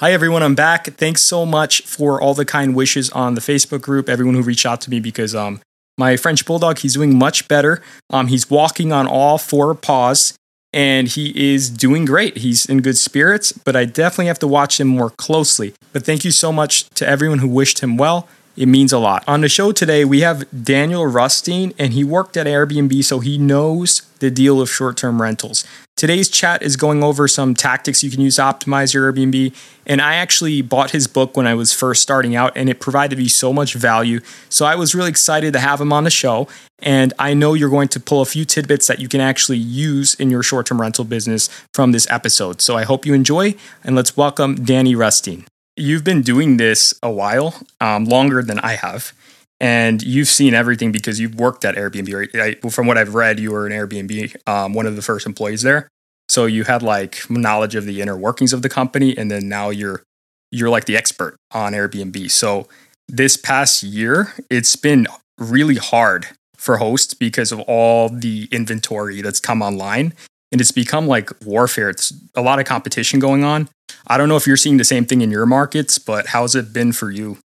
Hi, everyone. I'm back. Thanks so much for all the kind wishes on the Facebook group, everyone who reached out to me because um, my French Bulldog, he's doing much better. Um, he's walking on all four paws and he is doing great. He's in good spirits, but I definitely have to watch him more closely. But thank you so much to everyone who wished him well. It means a lot. On the show today, we have Daniel Rusteen, and he worked at Airbnb, so he knows the deal of short term rentals. Today's chat is going over some tactics you can use to optimize your Airbnb. And I actually bought his book when I was first starting out, and it provided me so much value. So I was really excited to have him on the show. And I know you're going to pull a few tidbits that you can actually use in your short term rental business from this episode. So I hope you enjoy, and let's welcome Danny Rusteen you've been doing this a while, um, longer than I have, and you've seen everything because you've worked at Airbnb. I, from what I've read, you were an Airbnb, um, one of the first employees there. So you had like knowledge of the inner workings of the company, and then now you're you're like the expert on Airbnb. So this past year, it's been really hard for hosts because of all the inventory that's come online and it's become like warfare. It's a lot of competition going on. I don't know if you're seeing the same thing in your markets, but how's it been for you?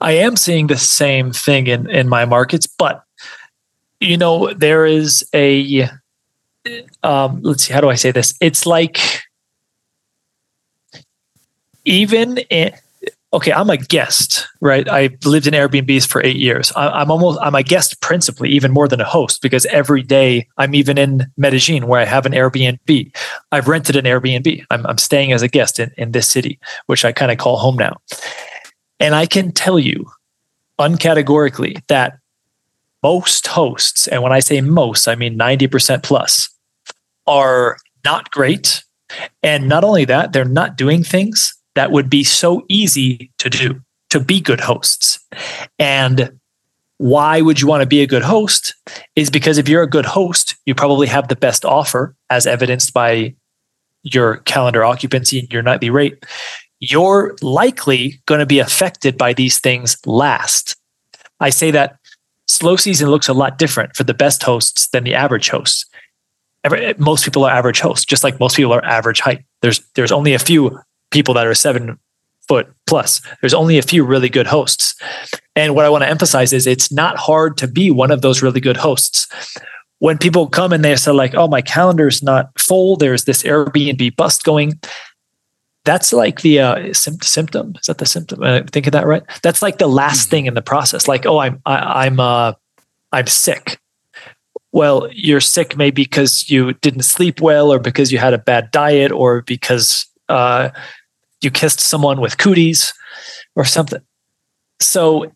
I am seeing the same thing in in my markets, but you know there is a um, let's see how do I say this? It's like even in, okay, I'm a guest, right? I lived in Airbnbs for eight years. I, am almost I'm a guest principally, even more than a host, because every day I'm even in Medellin where I have an Airbnb. I've rented an Airbnb. I'm, I'm staying as a guest in, in this city, which I kind of call home now. And I can tell you uncategorically that most hosts, and when I say most, I mean 90% plus, are not great. And not only that, they're not doing things that would be so easy to do to be good hosts. And why would you want to be a good host? Is because if you're a good host, you probably have the best offer, as evidenced by your calendar occupancy and your nightly rate. You're likely going to be affected by these things last. I say that slow season looks a lot different for the best hosts than the average hosts. most people are average hosts, just like most people are average height. There's there's only a few people that are seven foot plus. There's only a few really good hosts. And what I want to emphasize is it's not hard to be one of those really good hosts. When people come and they say, like, oh, my calendar's not full, there's this Airbnb bust going. That's like the uh, symptom. Is that the symptom? I think of that right. That's like the last mm-hmm. thing in the process. Like, oh, I'm I, I'm uh, I'm sick. Well, you're sick maybe because you didn't sleep well, or because you had a bad diet, or because uh, you kissed someone with cooties or something. So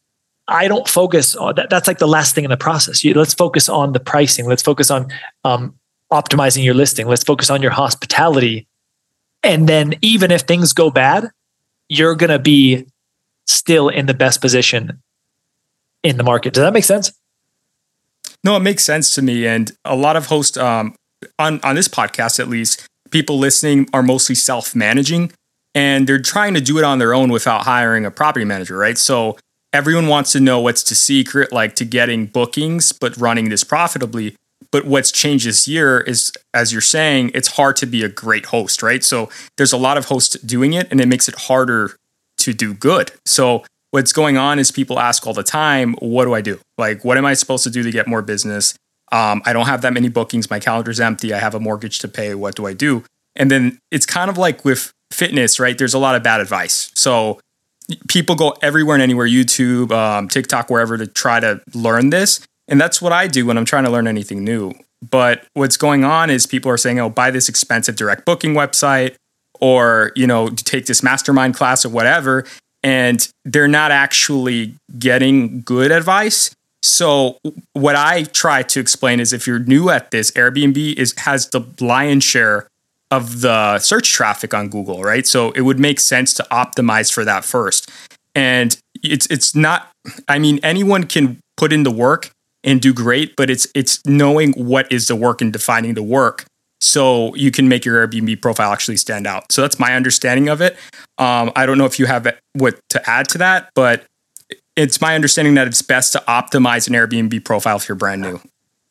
I don't focus on that. That's like the last thing in the process. You, let's focus on the pricing. Let's focus on um, optimizing your listing. Let's focus on your hospitality. And then, even if things go bad, you're going to be still in the best position in the market. Does that make sense? No, it makes sense to me. And a lot of hosts um, on on this podcast, at least, people listening are mostly self managing and they're trying to do it on their own without hiring a property manager, right? So everyone wants to know what's the secret like to getting bookings but running this profitably. But what's changed this year is, as you're saying, it's hard to be a great host, right? So there's a lot of hosts doing it and it makes it harder to do good. So what's going on is people ask all the time, what do I do? Like, what am I supposed to do to get more business? Um, I don't have that many bookings. My calendar's empty. I have a mortgage to pay. What do I do? And then it's kind of like with fitness, right? There's a lot of bad advice. So people go everywhere and anywhere, YouTube, um, TikTok, wherever, to try to learn this. And that's what I do when I'm trying to learn anything new. But what's going on is people are saying, oh, buy this expensive direct booking website or, you know, take this mastermind class or whatever. And they're not actually getting good advice. So what I try to explain is if you're new at this, Airbnb is has the lion's share of the search traffic on Google, right? So it would make sense to optimize for that first. And it's it's not I mean anyone can put in the work and do great, but it's it's knowing what is the work and defining the work so you can make your Airbnb profile actually stand out. So that's my understanding of it. Um, I don't know if you have what to add to that, but it's my understanding that it's best to optimize an Airbnb profile if you're brand new.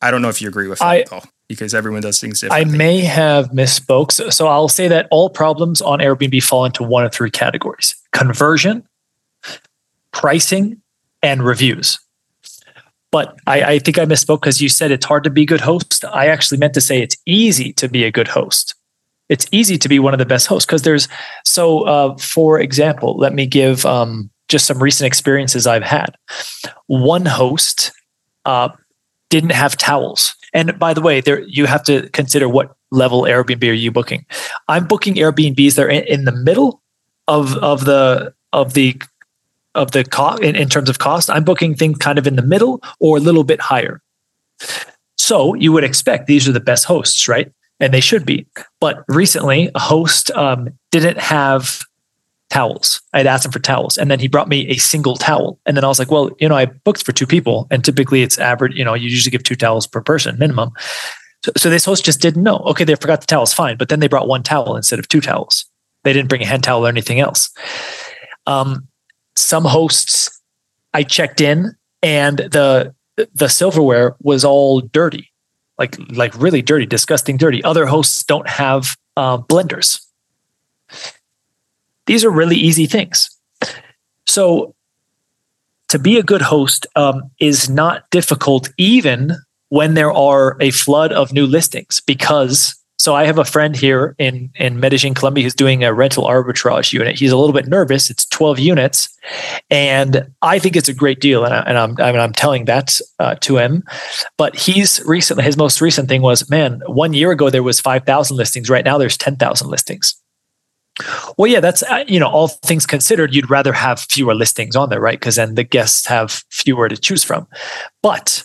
I don't know if you agree with that I, though. because everyone does things differently. I may have misspoke. So, so I'll say that all problems on Airbnb fall into one of three categories conversion, pricing, and reviews. But I, I think I misspoke because you said it's hard to be a good host. I actually meant to say it's easy to be a good host. It's easy to be one of the best hosts because there's so. Uh, for example, let me give um, just some recent experiences I've had. One host uh, didn't have towels, and by the way, there you have to consider what level Airbnb are you booking. I'm booking Airbnbs that are in, in the middle of of the of the of the cost in, in terms of cost. I'm booking things kind of in the middle or a little bit higher. So you would expect these are the best hosts, right? And they should be. But recently, a host um, didn't have towels. I had asked him for towels, and then he brought me a single towel. And then I was like, well, you know, I booked for two people, and typically it's average. You know, you usually give two towels per person minimum. So, so this host just didn't know. Okay, they forgot the towels, fine. But then they brought one towel instead of two towels. They didn't bring a hand towel or anything else. Um, some hosts, I checked in, and the the silverware was all dirty, like like really dirty, disgusting, dirty. Other hosts don't have uh, blenders. These are really easy things. So to be a good host um, is not difficult, even when there are a flood of new listings, because so I have a friend here in in Medellin, Colombia, who's doing a rental arbitrage unit. He's a little bit nervous. It's 12 units, and I think it's a great deal, and, I, and I'm I mean, I'm telling that uh, to him. But he's recently his most recent thing was, man, one year ago there was 5,000 listings. Right now there's 10,000 listings. Well, yeah, that's uh, you know all things considered, you'd rather have fewer listings on there, right? Because then the guests have fewer to choose from. But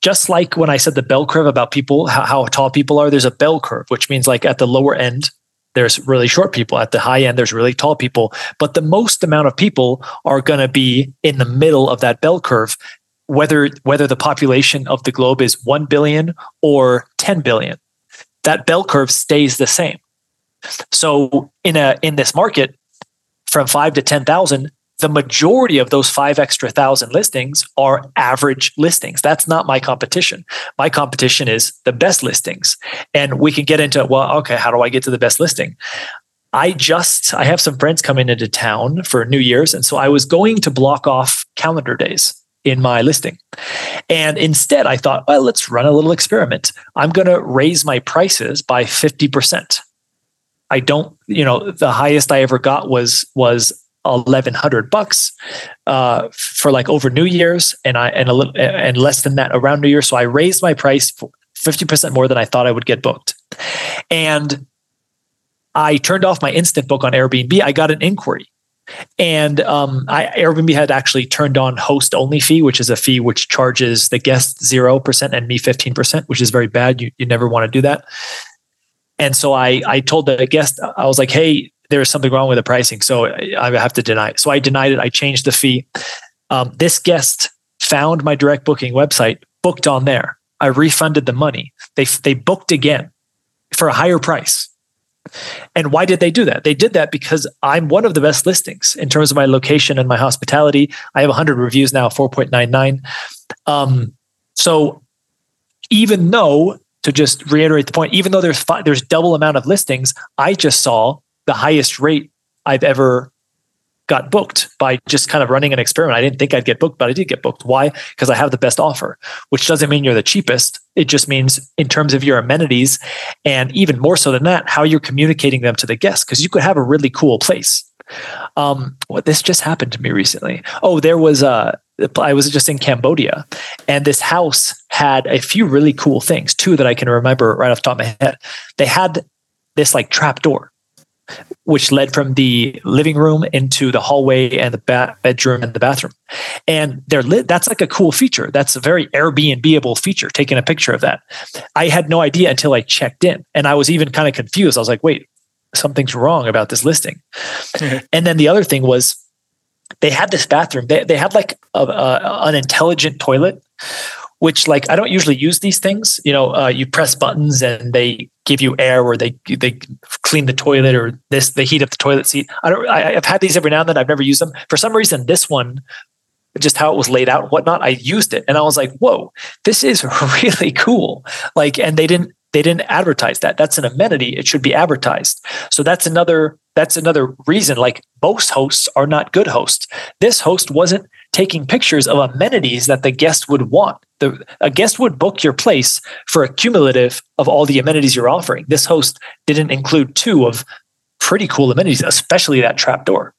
just like when I said the bell curve about people, how, how tall people are, there's a bell curve, which means like at the lower end, there's really short people. At the high end, there's really tall people. But the most amount of people are going to be in the middle of that bell curve, whether whether the population of the globe is 1 billion or 10 billion. That bell curve stays the same. So in a in this market, from five to 10,000, the majority of those five extra thousand listings are average listings. That's not my competition. My competition is the best listings. And we can get into, well, okay, how do I get to the best listing? I just, I have some friends coming into town for New Year's. And so I was going to block off calendar days in my listing. And instead, I thought, well, let's run a little experiment. I'm going to raise my prices by 50%. I don't, you know, the highest I ever got was was eleven hundred bucks uh, for like over New Year's, and I and a little and less than that around New Year. So I raised my price fifty percent more than I thought I would get booked, and I turned off my instant book on Airbnb. I got an inquiry. And um, I, Airbnb had actually turned on host only fee, which is a fee which charges the guest 0% and me 15%, which is very bad. You, you never want to do that. And so I, I told the guest, I was like, hey, there is something wrong with the pricing. So I have to deny it. So I denied it. I changed the fee. Um, this guest found my direct booking website, booked on there. I refunded the money. They, they booked again for a higher price. And why did they do that? They did that because I'm one of the best listings in terms of my location and my hospitality. I have 100 reviews now, 4.99. Um, so even though, to just reiterate the point, even though there's five, there's double amount of listings, I just saw the highest rate I've ever got booked by just kind of running an experiment. I didn't think I'd get booked, but I did get booked. Why? Because I have the best offer, which doesn't mean you're the cheapest. It just means in terms of your amenities and even more so than that, how you're communicating them to the guests. Because you could have a really cool place. Um, what this just happened to me recently. Oh, there was a I was just in Cambodia, and this house had a few really cool things. Two that I can remember right off the top of my head. They had this like trap door which led from the living room into the hallway and the ba- bedroom and the bathroom. And they're lit. That's like a cool feature. That's a very Airbnb-able feature. Taking a picture of that, I had no idea until I checked in, and I was even kind of confused. I was like, "Wait, something's wrong about this listing." and then the other thing was, they had this bathroom. They they had like a, a, an intelligent toilet which like I don't usually use these things. You know, uh, you press buttons and they give you air, or they they clean the toilet, or this they heat up the toilet seat. I don't. I, have had these every now and then. I've never used them for some reason. This one just how it was laid out and whatnot, I used it and I was like, whoa, this is really cool. Like, and they didn't they didn't advertise that. That's an amenity. It should be advertised. So that's another that's another reason. Like most hosts are not good hosts. This host wasn't taking pictures of amenities that the guest would want. The, a guest would book your place for a cumulative of all the amenities you're offering. This host didn't include two of pretty cool amenities, especially that trap door.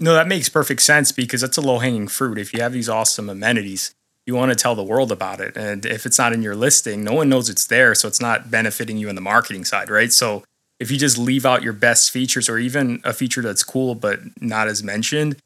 No, that makes perfect sense because that's a low hanging fruit. If you have these awesome amenities, you want to tell the world about it. And if it's not in your listing, no one knows it's there. So it's not benefiting you on the marketing side, right? So if you just leave out your best features or even a feature that's cool but not as mentioned,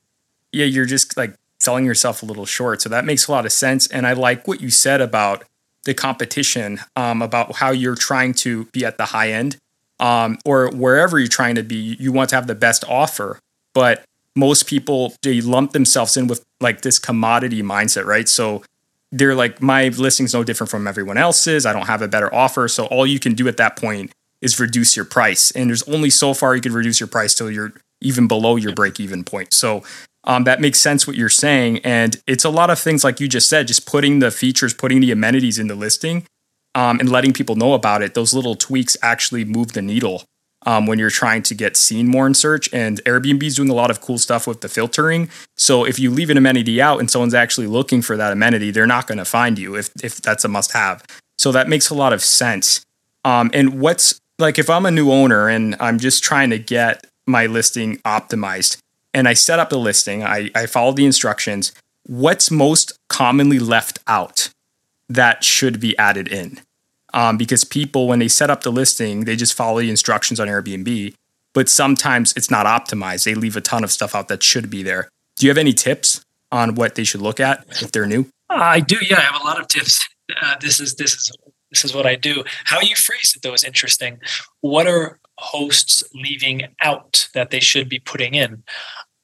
yeah, you're just like selling yourself a little short. So that makes a lot of sense. And I like what you said about the competition, um, about how you're trying to be at the high end um, or wherever you're trying to be. You want to have the best offer, but most people they lump themselves in with like this commodity mindset, right? So they're like, my listing's no different from everyone else's. I don't have a better offer. So all you can do at that point is reduce your price. And there's only so far you can reduce your price till you're even below your break even point. So um, that makes sense what you're saying. And it's a lot of things like you just said, just putting the features, putting the amenities in the listing um, and letting people know about it. Those little tweaks actually move the needle um, when you're trying to get seen more in search. And Airbnb is doing a lot of cool stuff with the filtering. So if you leave an amenity out and someone's actually looking for that amenity, they're not going to find you if, if that's a must have. So that makes a lot of sense. Um, and what's like if I'm a new owner and I'm just trying to get my listing optimized and I set up the listing, I, I follow the instructions, what's most commonly left out that should be added in? um, because people, when they set up the listing, they just follow the instructions on Airbnb. But sometimes it's not optimized. They leave a ton of stuff out that should be there. Do you have any tips on what they should look at if they're new? I do. Yeah, I have a lot of tips. Uh, this is this is this is what I do. How you phrase it though is interesting. What are hosts leaving out that they should be putting in?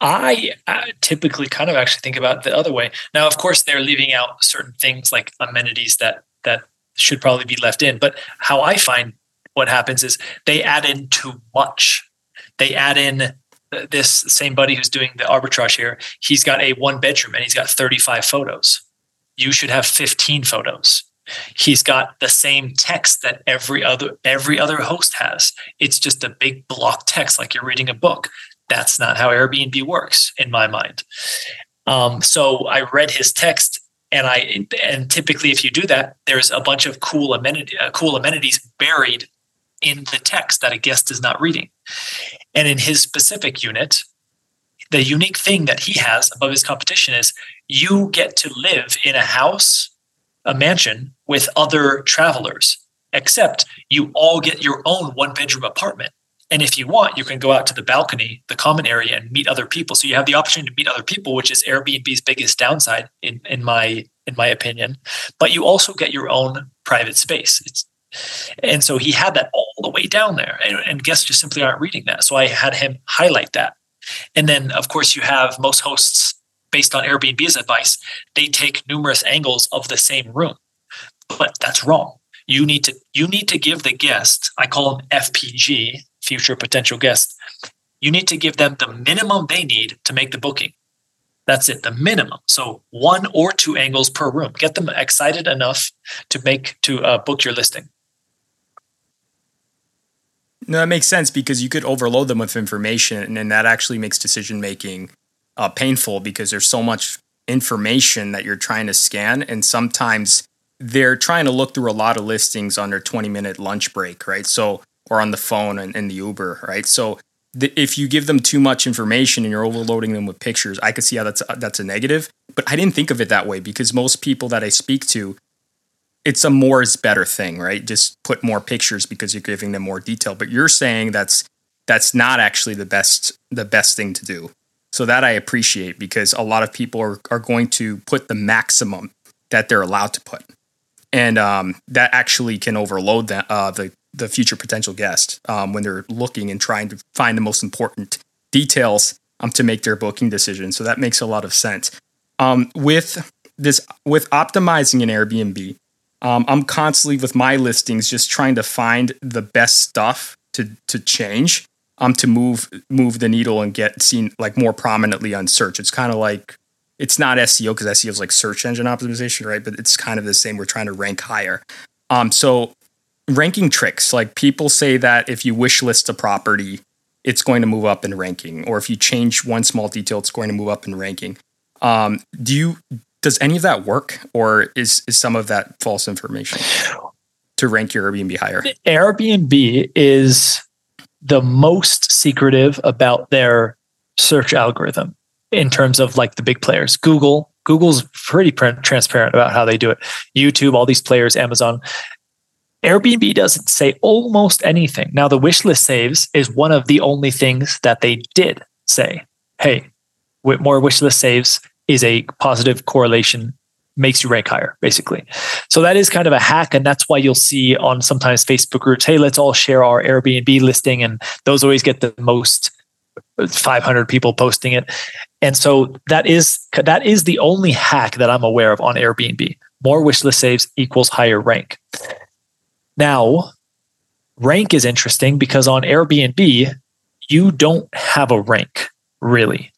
I uh, typically kind of actually think about the other way. Now, of course, they're leaving out certain things like amenities that that should probably be left in. But how I find what happens is they add in too much. They add in this same buddy who's doing the arbitrage here. He's got a one bedroom and he's got 35 photos. You should have 15 photos. He's got the same text that every other every other host has. It's just a big block text like you're reading a book. That's not how Airbnb works in my mind. Um, so I read his text and I and typically if you do that, there's a bunch of cool amenity, uh, cool amenities buried in the text that a guest is not reading. And in his specific unit, the unique thing that he has above his competition is you get to live in a house, a mansion with other travelers, except you all get your own one bedroom apartment. And if you want, you can go out to the balcony, the common area, and meet other people. So you have the opportunity to meet other people, which is Airbnb's biggest downside, in in my in my opinion. But you also get your own private space. It's and so he had that all the way down there, and, and guests just simply aren't reading that. So I had him highlight that. And then, of course, you have most hosts, based on Airbnb's advice, they take numerous angles of the same room, but that's wrong. You need to you need to give the guest, I call them FPG, future potential guest, you need to give them the minimum they need to make the booking. That's it, the minimum. So one or two angles per room. Get them excited enough to make to uh, book your listing. No, that makes sense because you could overload them with information, and that actually makes decision making uh, painful because there's so much information that you're trying to scan, and sometimes they're trying to look through a lot of listings on their 20 minute lunch break, right? So or on the phone and in the Uber, right? So the, if you give them too much information and you're overloading them with pictures, I could see how that's a, that's a negative. But I didn't think of it that way because most people that I speak to, it's a more is better thing, right? Just put more pictures because you're giving them more detail. But you're saying that's that's not actually the best the best thing to do. So that I appreciate because a lot of people are, are going to put the maximum that they're allowed to put and um, that actually can overload the, uh, the the future potential guest um, when they're looking and trying to find the most important details um, to make their booking decision. So that makes a lot of sense. Um, with this, with optimizing an Airbnb, um, I'm constantly with my listings just trying to find the best stuff to to change um to move move the needle and get seen like more prominently on search. It's kind of like it's not SEO because SEO is like search engine optimization, right? But it's kind of the same. We're trying to rank higher. Um, so ranking tricks, like people say that if you wish list a property, it's going to move up in ranking, or if you change one small detail, it's going to move up in ranking. Um, do you does any of that work, or is is some of that false information to rank your Airbnb higher? Airbnb is the most secretive about their search algorithm in terms of like the big players. Google, Google's pretty transparent about how they do it. YouTube, all these players, Amazon. Airbnb doesn't say almost anything. Now, the wish list saves is one of the only things that they did say. Hey, with more wish list saves is a positive correlation makes you rank higher, basically. So that is kind of a hack. And that's why you'll see on sometimes Facebook groups, hey, let's all share our Airbnb listing. And those always get the most 500 people posting it. And so that is that is the only hack that I'm aware of on Airbnb. More wishlist saves equals higher rank. Now, rank is interesting because on Airbnb, you don't have a rank really.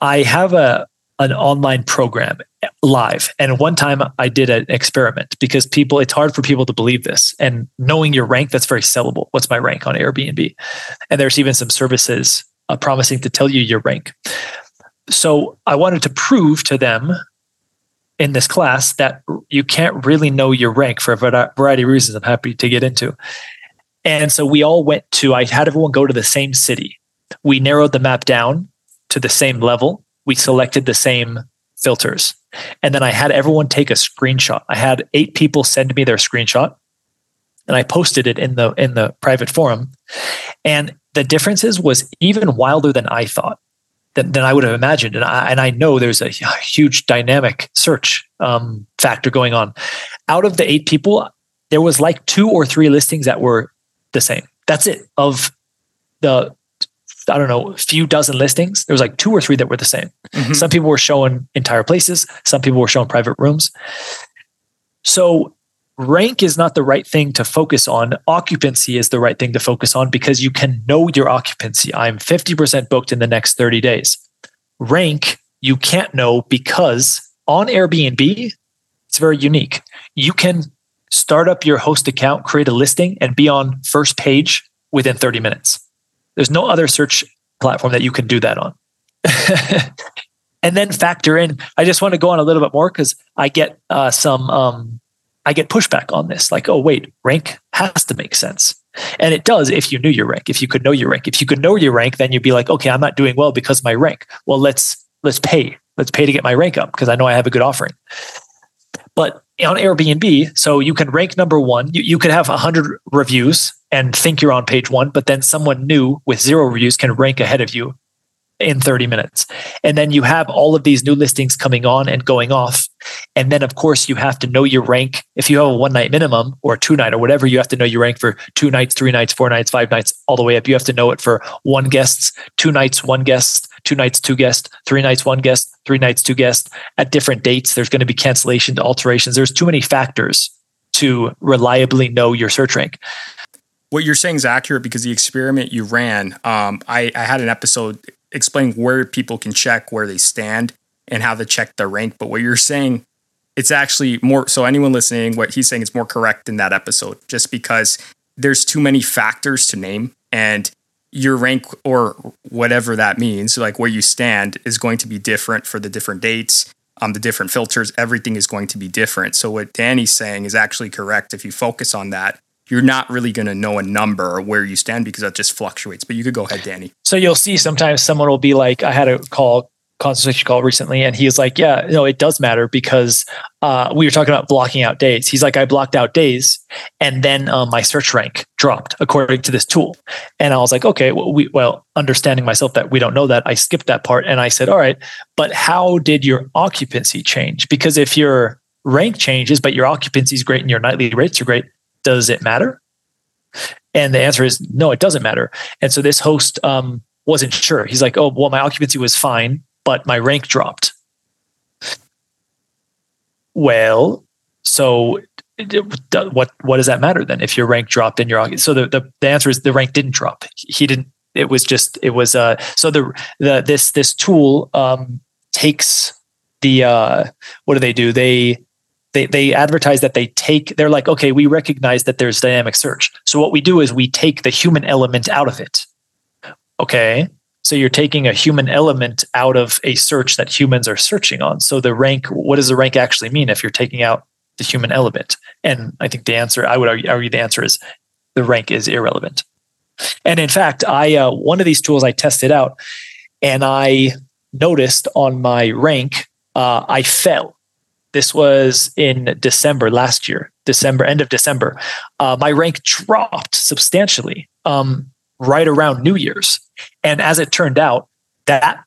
I have a an online program live. And one time I did an experiment because people, it's hard for people to believe this. And knowing your rank, that's very sellable. What's my rank on Airbnb? And there's even some services uh, promising to tell you your rank. So I wanted to prove to them in this class that you can't really know your rank for a variety of reasons I'm happy to get into. And so we all went to, I had everyone go to the same city. We narrowed the map down to the same level we selected the same filters. And then I had everyone take a screenshot. I had eight people send me their screenshot and I posted it in the in the private forum. And the differences was even wilder than I thought, than, than I would have imagined. And I, and I know there's a huge dynamic search um, factor going on. Out of the eight people, there was like two or three listings that were the same. That's it. Of the I don't know, a few dozen listings. There was like two or three that were the same. Mm-hmm. Some people were showing entire places, some people were showing private rooms. So rank is not the right thing to focus on. Occupancy is the right thing to focus on because you can know your occupancy. I'm 50% booked in the next 30 days. Rank, you can't know because on Airbnb, it's very unique. You can start up your host account, create a listing, and be on first page within 30 minutes. There's no other search platform that you can do that on. and then factor in, I just want to go on a little bit more because I get uh, some, um, I get pushback on this. Like, oh, wait, rank has to make sense. And it does if you knew your rank, if you could know your rank. If you could know your rank, then you'd be like, okay, I'm not doing well because my rank. Well, let's let's pay. Let's pay to get my rank up because I know I have a good offering. But on Airbnb, so you can rank number one. You, you could have 100 reviews and think you're on page one, but then someone new with zero reviews can rank ahead of you in 30 minutes. And then you have all of these new listings coming on and going off. And then, of course, you have to know your rank. If you have a one night minimum or two night or whatever, you have to know your rank for two nights, three nights, four nights, five nights, all the way up. You have to know it for one guests, two nights, one guest, two nights, two guests, three nights, one guest, three nights, two guests at different dates. There's going to be cancellation, to alterations. There's too many factors to reliably know your search rank what you're saying is accurate because the experiment you ran, um, I, I, had an episode explaining where people can check where they stand and how to check their rank. But what you're saying, it's actually more so anyone listening, what he's saying is more correct in that episode, just because there's too many factors to name and your rank or whatever that means, like where you stand, is going to be different for the different dates. Um, the different filters, everything is going to be different. So what Danny's saying is actually correct. If you focus on that, you're not really going to know a number or where you stand because that just fluctuates. But you could go ahead, Danny. So you'll see sometimes someone will be like, I had a call consultation call recently and he's like yeah no it does matter because uh, we were talking about blocking out days he's like i blocked out days and then um, my search rank dropped according to this tool and i was like okay well, we, well understanding myself that we don't know that i skipped that part and i said all right but how did your occupancy change because if your rank changes but your occupancy is great and your nightly rates are great does it matter? And the answer is no, it doesn't matter. And so this host um, wasn't sure. He's like, oh, well, my occupancy was fine, but my rank dropped. Well, so what what does that matter then if your rank dropped in your so the, the, the answer is the rank didn't drop he didn't it was just it was uh so the the this this tool um takes the uh what do they do they they they advertise that they take they're like okay we recognize that there's dynamic search. So what we do is we take the human element out of it. Okay? So you're taking a human element out of a search that humans are searching on. So the rank what does the rank actually mean if you're taking out the human element? And i think the answer i would argue, argue the answer is the rank is irrelevant. And in fact i uh, one of these tools i tested out and i noticed on my rank uh, i fell this was in December last year, December, end of December. Uh, my rank dropped substantially um, right around New Year's. And as it turned out, that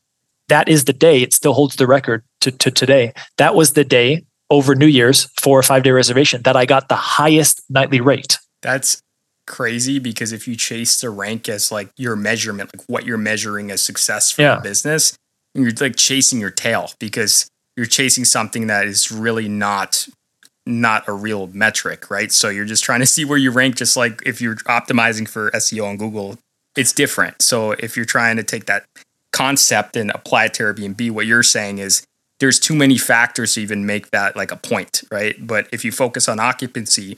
that is the day, it still holds the record to, to today. That was the day over New Year's, four or five day reservation, that I got the highest nightly rate. That's crazy because if you chase the rank as like your measurement, like what you're measuring as success for yeah. business, you're like chasing your tail because you're chasing something that is really not not a real metric, right? So you're just trying to see where you rank just like if you're optimizing for SEO on Google, it's different. So if you're trying to take that concept and apply it to Airbnb, what you're saying is there's too many factors to even make that like a point, right? But if you focus on occupancy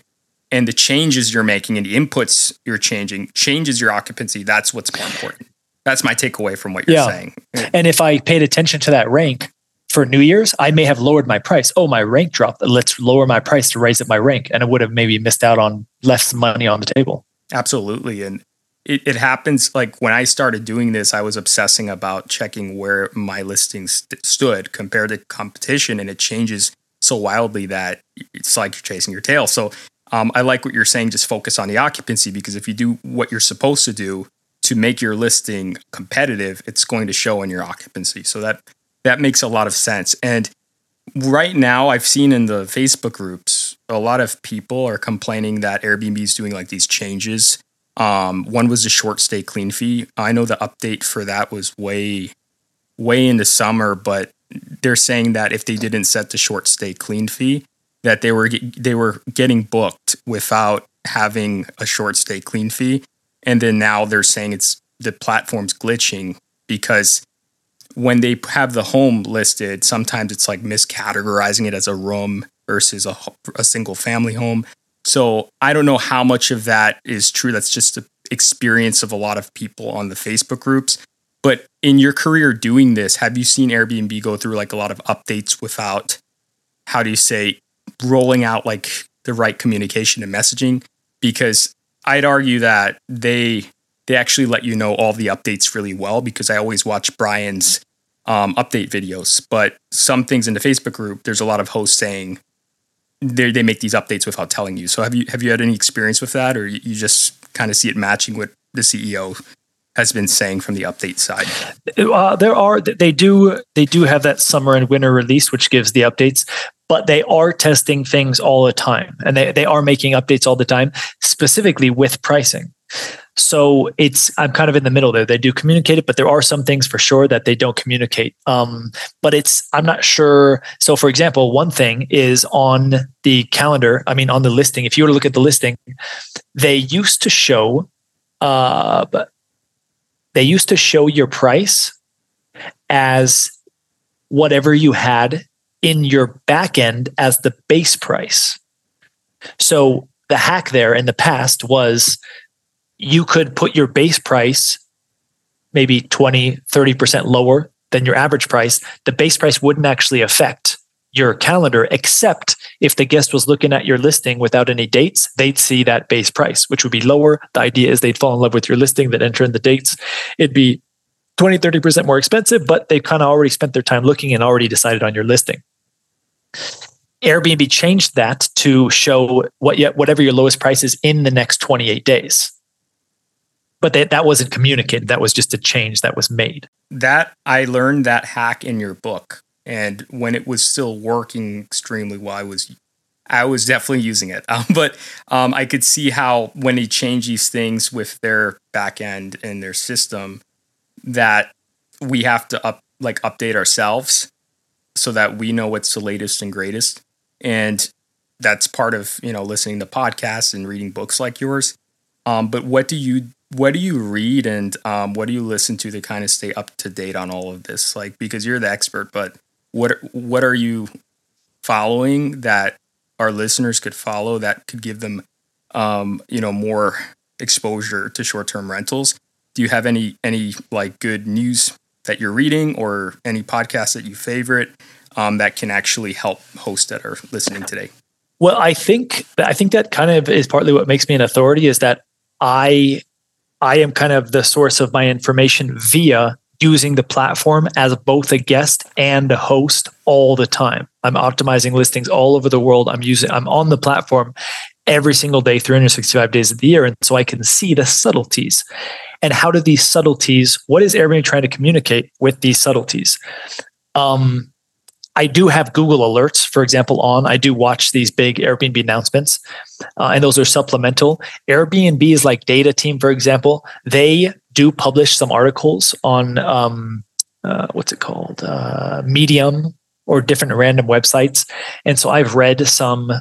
and the changes you're making and the inputs you're changing changes your occupancy, that's what's more important. That's my takeaway from what you're yeah. saying. And if I paid attention to that rank, for New Year's, I may have lowered my price. Oh, my rank dropped. Let's lower my price to raise up my rank. And I would have maybe missed out on less money on the table. Absolutely. And it, it happens like when I started doing this, I was obsessing about checking where my listings st- stood compared to competition. And it changes so wildly that it's like you're chasing your tail. So um, I like what you're saying, just focus on the occupancy because if you do what you're supposed to do to make your listing competitive, it's going to show in your occupancy. So that that makes a lot of sense. And right now, I've seen in the Facebook groups, a lot of people are complaining that Airbnb is doing like these changes. Um, one was the short stay clean fee. I know the update for that was way, way in the summer, but they're saying that if they didn't set the short stay clean fee, that they were they were getting booked without having a short stay clean fee, and then now they're saying it's the platform's glitching because when they have the home listed, sometimes it's like miscategorizing it as a room versus a, a single family home. So I don't know how much of that is true. That's just the experience of a lot of people on the Facebook groups. But in your career doing this, have you seen Airbnb go through like a lot of updates without, how do you say, rolling out like the right communication and messaging? Because I'd argue that they they actually let you know all the updates really well because I always watch Brian's um, update videos. But some things in the Facebook group, there's a lot of hosts saying they they make these updates without telling you. So have you have you had any experience with that, or you just kind of see it matching what the CEO has been saying from the update side? Uh, there are they do they do have that summer and winter release, which gives the updates. But they are testing things all the time, and they, they are making updates all the time, specifically with pricing. So it's I'm kind of in the middle there. They do communicate it, but there are some things for sure that they don't communicate. Um, but it's I'm not sure. So for example, one thing is on the calendar. I mean, on the listing. If you were to look at the listing, they used to show, uh, they used to show your price as whatever you had in your back end as the base price. So the hack there in the past was you could put your base price maybe 20, 30% lower than your average price. The base price wouldn't actually affect your calendar, except if the guest was looking at your listing without any dates, they'd see that base price, which would be lower. The idea is they'd fall in love with your listing, they'd enter in the dates. It'd be 20, 30% more expensive, but they've kind of already spent their time looking and already decided on your listing. Airbnb changed that to show what whatever your lowest price is in the next 28 days but that wasn't communicated. That was just a change that was made. That I learned that hack in your book, and when it was still working extremely well, I was I was definitely using it. Um, but um, I could see how when they change these things with their backend and their system, that we have to up like update ourselves so that we know what's the latest and greatest. And that's part of you know listening to podcasts and reading books like yours. Um, but what do you what do you read and um, what do you listen to to kind of stay up to date on all of this? Like because you're the expert, but what what are you following that our listeners could follow that could give them um, you know more exposure to short term rentals? Do you have any any like good news that you're reading or any podcasts that you favorite um, that can actually help hosts that are listening today? Well, I think I think that kind of is partly what makes me an authority is that I I am kind of the source of my information via using the platform as both a guest and a host all the time. I'm optimizing listings all over the world. I'm using I'm on the platform every single day 365 days of the year and so I can see the subtleties. And how do these subtleties what is Airbnb trying to communicate with these subtleties? Um I do have Google alerts, for example, on. I do watch these big Airbnb announcements, uh, and those are supplemental. Airbnb is like Data Team, for example. They do publish some articles on um, uh, what's it called, uh, Medium or different random websites, and so I've read some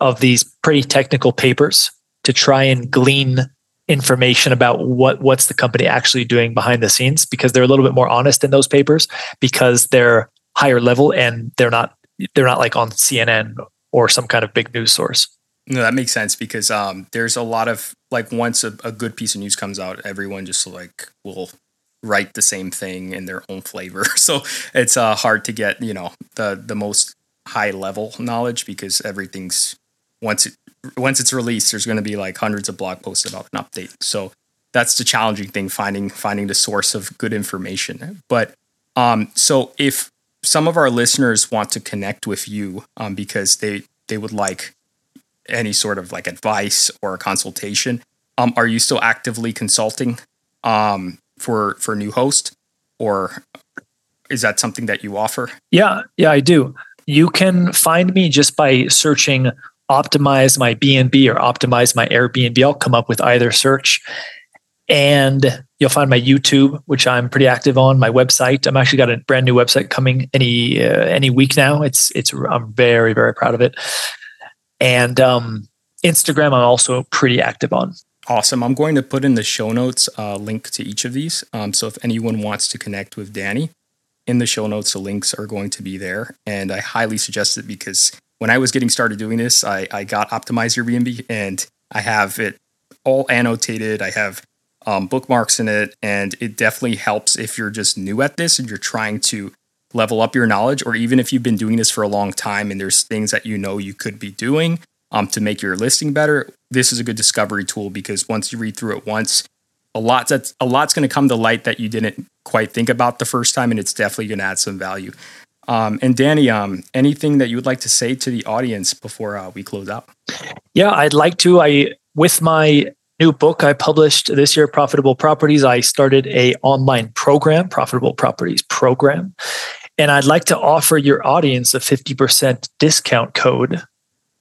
of these pretty technical papers to try and glean information about what what's the company actually doing behind the scenes because they're a little bit more honest in those papers because they're higher level and they're not they're not like on CNN or some kind of big news source. No, that makes sense because um, there's a lot of like once a, a, good piece of news comes out, everyone just like will write the same thing in their own flavor. So it's uh, hard to get you know the the most high level knowledge because everything's once it once it's released, there's going to be like hundreds of blog posts about an update. So that's the challenging thing finding finding the source of good information. But um, so if some of our listeners want to connect with you um, because they they would like any sort of like advice or consultation. Um, are you still actively consulting um, for for new host, or is that something that you offer? Yeah, yeah, I do. You can find me just by searching optimize my BNB or optimize my Airbnb. I'll come up with either search and you'll find my YouTube, which I'm pretty active on. My website, I'm actually got a brand new website coming any uh, any week now. It's it's I'm very very proud of it. And um, Instagram, I'm also pretty active on. Awesome. I'm going to put in the show notes a link to each of these. Um, so if anyone wants to connect with Danny, in the show notes, the links are going to be there. And I highly suggest it because when I was getting started doing this, I, I got Optimize Airbnb and I have it all annotated. I have um, bookmarks in it, and it definitely helps if you're just new at this and you're trying to level up your knowledge, or even if you've been doing this for a long time and there's things that you know you could be doing um, to make your listing better. This is a good discovery tool because once you read through it once, a lot that's a lot's going to come to light that you didn't quite think about the first time, and it's definitely going to add some value. Um, and Danny, um, anything that you would like to say to the audience before uh, we close out? Yeah, I'd like to. I with my new book I published this year, Profitable Properties. I started a online program, Profitable Properties program, and I'd like to offer your audience a 50% discount code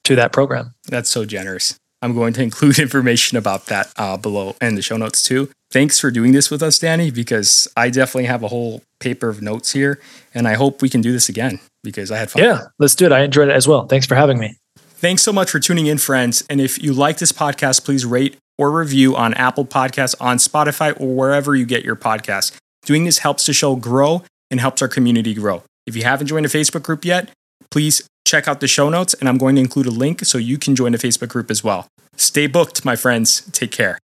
to that program. That's so generous. I'm going to include information about that uh, below in the show notes too. Thanks for doing this with us, Danny, because I definitely have a whole paper of notes here, and I hope we can do this again because I had fun. Yeah, let's do it. I enjoyed it as well. Thanks for having me. Thanks so much for tuning in, friends. And if you like this podcast, please rate or review on Apple Podcasts, on Spotify, or wherever you get your podcasts. Doing this helps the show grow and helps our community grow. If you haven't joined a Facebook group yet, please check out the show notes, and I'm going to include a link so you can join the Facebook group as well. Stay booked, my friends. Take care.